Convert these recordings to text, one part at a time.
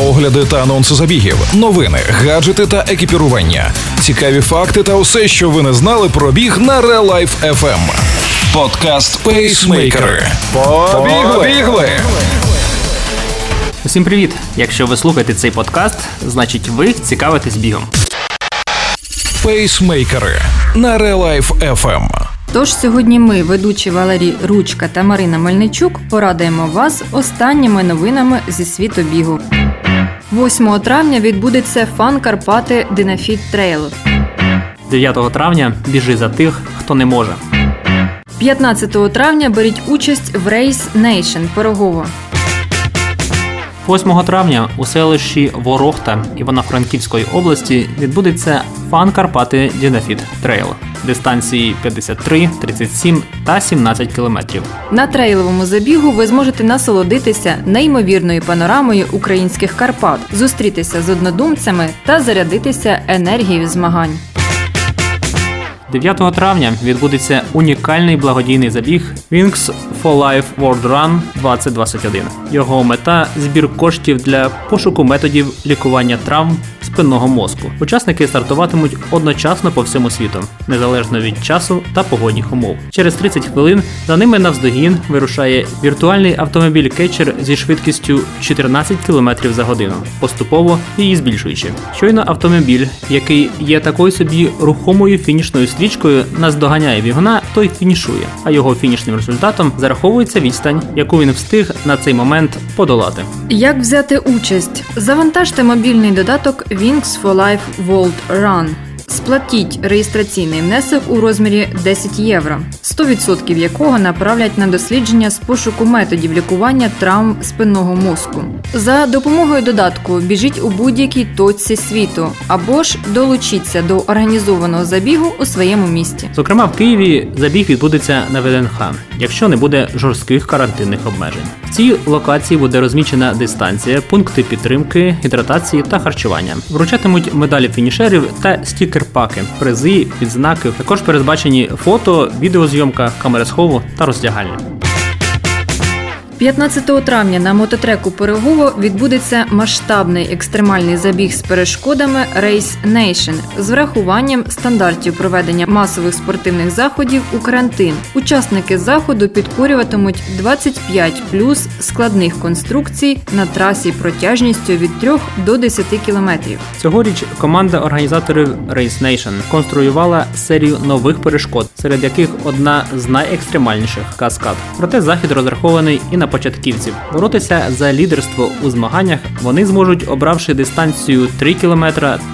огляди та анонси забігів, новини, гаджети та екіпірування, цікаві факти та усе, що ви не знали про біг на Real Life FM. Подкаст Пейсмейкери. Побігли! Усім привіт! Якщо ви слухаєте цей подкаст, значить ви цікавитесь бігом. Пейсмейкери на Real Life FM. Тож сьогодні ми, ведучі Валерій Ручка та Марина Мельничук, порадуємо вас останніми новинами зі світу бігу. 8 травня відбудеться фан Карпати Dynafit Trail. 9 травня біжи за тих, хто не може. 15 травня беріть участь в Race Nation Пирогово. 8 травня у селищі Ворохта Івано-Франківської області відбудеться фан Карпати Dynafit Trail дистанції 53, 37 та 17 кілометрів. На трейловому забігу ви зможете насолодитися неймовірною панорамою українських Карпат, зустрітися з однодумцями та зарядитися енергією змагань. 9 травня відбудеться унікальний благодійний забіг Wings for Life World Run 2021. Його мета збір коштів для пошуку методів лікування травм спинного мозку. Учасники стартуватимуть одночасно по всьому світу, незалежно від часу та погодних умов. Через 30 хвилин за ними навздогін вирушає віртуальний автомобіль кетчер зі швидкістю 14 км за годину, поступово її збільшуючи. Щойно автомобіль, який є такою собі рухомою фінішною стрічкою, наздоганяє бігуна, той фінішує, а його фінішним результатом зараховується відстань, яку він встиг на цей момент подолати. Як взяти участь? Завантажте мобільний додаток Wings for Life World Run. Сплатіть реєстраційний внесок у розмірі 10 євро, 100% якого направлять на дослідження з пошуку методів лікування травм спинного мозку. За допомогою додатку біжіть у будь-якій точці світу або ж долучіться до організованого забігу у своєму місті. Зокрема, в Києві забіг відбудеться на ВДНХ, якщо не буде жорстких карантинних обмежень. В цій локації буде розмічена дистанція, пункти підтримки, гідратації та харчування. Вручатимуть медалі фінішерів та стікер-паки, призи, відзнаки. Також передбачені фото, відеозйомка, камери схову та роздягальня. 15 травня на мототреку Пирогово відбудеться масштабний екстремальний забіг з перешкодами Race Nation з врахуванням стандартів проведення масових спортивних заходів у карантин. Учасники заходу підкорюватимуть 25 плюс складних конструкцій на трасі протяжністю від 3 до 10 кілометрів. Цьогоріч команда організаторів Race Nation конструювала серію нових перешкод, серед яких одна з найекстремальніших каскад. Проте захід розрахований і на початківців. Боротися за лідерство у змаганнях вони зможуть, обравши дистанцію 3 км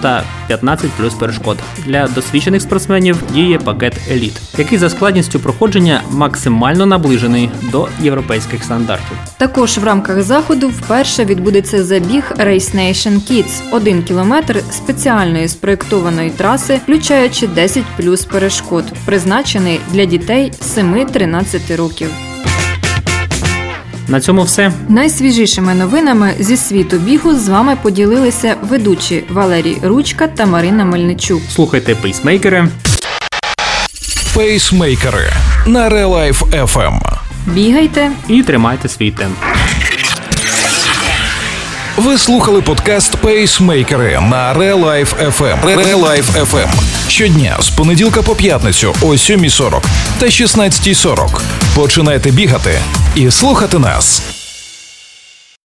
та 15 плюс перешкод. Для досвідчених спортсменів діє пакет еліт, який за складністю проходження максимально наближений до європейських стандартів. Також в рамках заходу вперше відбудеться забіг Race Nation Kids – один кілометр спеціальної спроєктованої траси, включаючи 10 плюс перешкод, призначений для дітей 7-13 років. На цьому все. Найсвіжішими новинами зі світу бігу з вами поділилися ведучі Валерій Ручка та Марина Мельничук. Слухайте пейсмейкери. Пейсмейкери на Real Life FM. Бігайте і тримайте свій темп. Ви слухали подкаст Пейсмейкери на Real Life FM. Real FM. Щодня з понеділка по п'ятницю о 7.40 та 16.40. Починайте бігати і слухати нас.